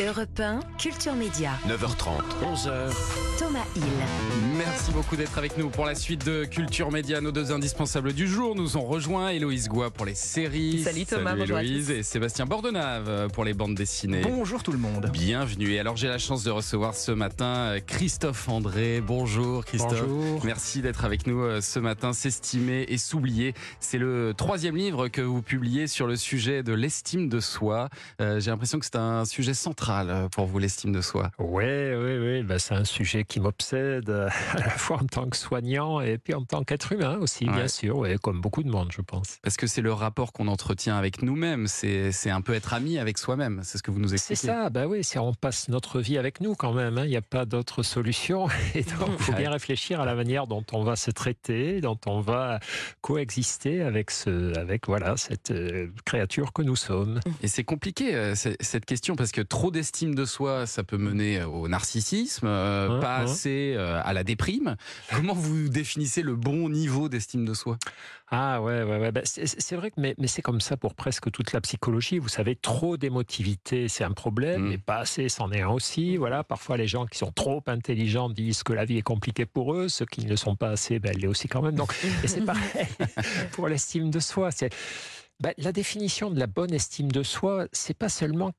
Europe 1, Culture Média. 9h30, 11h. Thomas Hill. Merci beaucoup d'être avec nous pour la suite de Culture Média. Nos deux indispensables du jour nous ont rejoints. Héloïse Goua pour les séries. Salut Thomas, bonjour à Héloïse. tous. Et Sébastien Bordenave pour les bandes dessinées. Bonjour tout le monde. Bienvenue. Et alors j'ai la chance de recevoir ce matin Christophe André. Bonjour Christophe. Bonjour. Merci d'être avec nous euh, ce matin. S'estimer et s'oublier. C'est le troisième livre que vous publiez sur le sujet de l'estime de soi. Euh, j'ai l'impression que c'est un sujet central euh, pour vous, l'estime de soi. Oui, oui, oui. Ben, c'est un sujet qui m'obsède euh, à la fois en tant que soignant et puis en tant qu'être humain aussi, Ouais. bien sûr, ouais, comme beaucoup de monde, je pense. Parce que c'est le rapport qu'on entretient avec nous-mêmes. C'est c'est un peu être ami avec soi-même. C'est ce que vous nous C'est expliquez. ça, ben oui, c'est on passe notre vie avec nous quand même. hein. Il n'y a pas d'autre solution. Et donc, il faut bien réfléchir à la manière dont on va se traiter, dont on va coexister avec ce, avec voilà cette euh, créature que nous sommes. Et c'est compliqué c'est- cette question parce que trop d'estime de soi, ça peut mener au narcissisme, euh, pas assez euh, à la déprime. Comment vous définissez le bon niveau d'estime de soi? Ah ouais, ouais, ouais. Ben, c'est vrai que mais, mais c'est comme ça pour presque toute la psychologie. Vous savez, trop d'émotivité, c'est un problème, Mm. mais pas assez, c'en est un aussi. Voilà, parfois les gens qui sont trop intelligents disent que la vie est compliquée pour eux. Ceux qui ne le sont pas assez, ben, elle l'est aussi quand même. Donc, et c'est pareil pour l'estime de soi. C'est ben, la définition de la bonne estime de soi, c'est pas seulement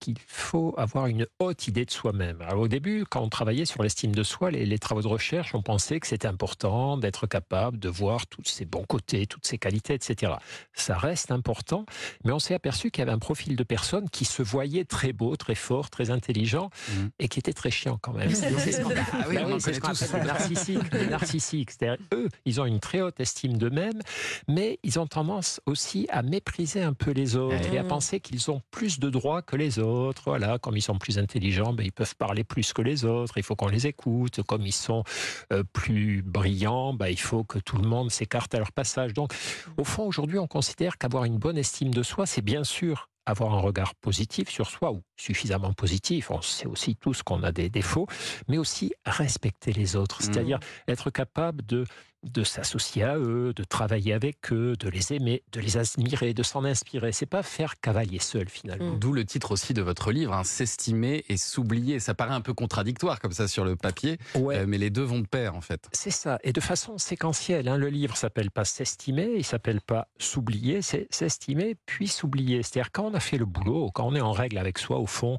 qu'il faut avoir une haute idée de soi-même. Alors, au début, quand on travaillait sur l'estime de soi, les, les travaux de recherche, on pensait que c'était important d'être capable de voir tous ses bons côtés, toutes ses qualités, etc. Ça reste important, mais on s'est aperçu qu'il y avait un profil de personnes qui se voyaient très beau, très fort, très intelligent, Mhm. et qui étaient très chiants quand même. C'est ce qu'on- Ah oui, ce les narcissiques. Les narcissiques, c'est-à-dire eux, ils ont une très haute estime d'eux-mêmes, mais ils ont tendance aussi à mépriser un peu les autres et à penser qu'ils ont plus de droits que les autres. Voilà, comme ils sont plus intelligents, ben, ils peuvent parler plus que les autres. Il faut qu'on les écoute. Comme ils sont euh, plus brillants, ben, il faut que tout le monde s'écarte à leur passage. Donc, au fond, aujourd'hui, on considère qu'avoir une bonne estime de soi, c'est bien sûr avoir un regard positif sur soi ou suffisamment positif. On sait aussi tous qu'on a des défauts, mais aussi respecter les autres, Mhm. c'est-à-dire être capable de de s'associer à eux, de travailler avec eux, de les aimer, de les admirer, de s'en inspirer. C'est pas faire cavalier seul finalement. Mm. D'où le titre aussi de votre livre, hein, s'estimer et s'oublier. Ça paraît un peu contradictoire comme ça sur le papier, Ouais. euh, mais les deux vont de pair en fait. C'est ça, et de façon séquentielle. hein. Le livre s'appelle pas s'estimer, il s'appelle pas s'oublier, c'est s'estimer puis s'oublier. C'est-à-dire quand on a fait le boulot, quand on est en règle avec soi, au fond,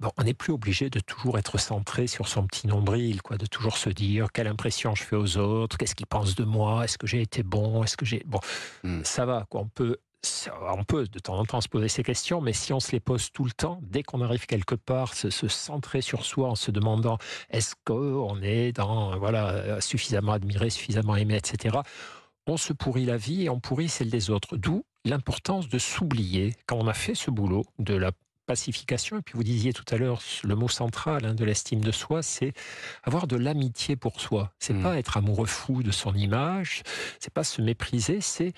bon, on n'est plus obligé de toujours être centré sur son petit nombril, quoi, de toujours se dire quelle impression je fais aux autres, qu'est-ce qu'ils pensent de moi, est-ce que j'ai été bon, est-ce que j'ai bon, Mm. ça va, quoi. On peut on peut de temps en temps se poser ces questions, mais si on se les pose tout le temps, dès qu'on arrive quelque part, se, se centrer sur soi en se demandant est-ce qu'on est dans voilà euh, suffisamment admiré, suffisamment aimé, etc. On se pourrit la vie et on pourrit celle des autres. D'où l'importance de s'oublier quand on a fait ce boulot de la pacification. Et puis vous disiez tout à l'heure le mot central hein, de l'estime de soi, c'est avoir de l'amitié pour soi. C'est Mm. pas être amoureux fou de son image, c'est pas se mépriser, c'est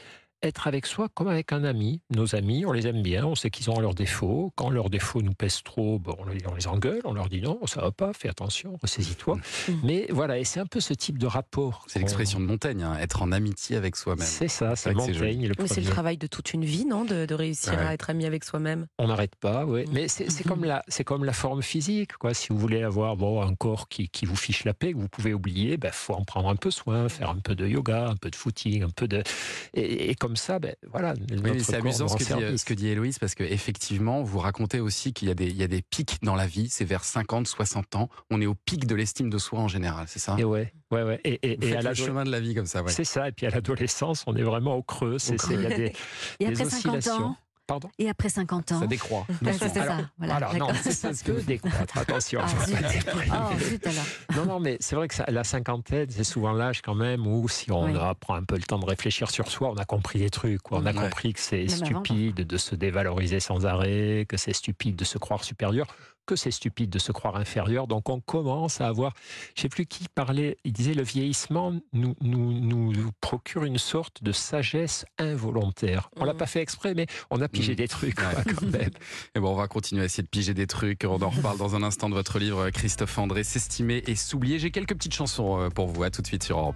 être avec soi comme avec un ami. Nos amis, on les aime bien, on sait qu'ils ont leurs défauts. Quand leurs défauts nous pèsent trop, bon, on, les, engueule, on leur dit non, ça va pas, fais attention, ressaisis-toi. Mm. Mais voilà, et c'est un peu ce type de rapport. C'est l'expression de Montaigne, hein, être en amitié avec soi-même. C'est ça, c'est. Montaigne le Mais c'est le travail de toute une vie, non de, de réussir Ouais. à être ami avec soi-même. On n'arrête pas, oui. Mm. Mais c'est c'est comme la, c'est comme la forme physique, quoi. Si vous voulez avoir bon un corps qui, qui vous fiche la paix, que vous pouvez oublier, ben faut en prendre un peu soin, faire un peu de yoga, un peu de footing, un peu de et, et comme ça, ben voilà. Oui, c'est amusant ce que, dit, ce que dit Héloïse, parce que effectivement, vous racontez aussi qu'il y, a des- il y a des pics dans la vie, c'est vers 50, 60 ans, on est au pic de l'estime de soi en général, c'est ça? Et ouais, ouais, ouais. Et, et, Vous et faites à le chemin de la vie comme ça, ouais. C'est ça. Et puis à l'adolescence, on est vraiment au creux. C'est, c'est- il y a des, Et des après 50 oscillations. ans Pardon. Et après 50 ans Ça décroît. Ouais, c'est Alors- ça. Voilà, alors non, c'est ça peut décroître. Attention. Ah, zut. Oh, zut alors. Non, non, mais c'est vrai que ça- la cinquantaine, c'est souvent l'âge quand même où si on Oui. prend un peu le temps de réfléchir sur soi, on a compris des trucs. quoi. On a Ouais. compris que c'est stupide de se dévaloriser sans arrêt, que c'est stupide de se croire supérieur, que c'est stupide de se croire inférieur. Donc on commence à avoir, je sais plus qui parlait, il disait le vieillissement nous, nous, nous procure une sorte de sagesse involontaire. On l'a Mhm. pas fait exprès, mais on a pigé Mhm. des trucs quoi, Ouais. quand même. Et bon, on va continuer à essayer de piger des trucs. On en reparle dans un instant de votre livre, Christophe André, S'estimer et s'oublier. J'ai quelques petites chansons euh, pour vous. À tout de suite sur Europe 1.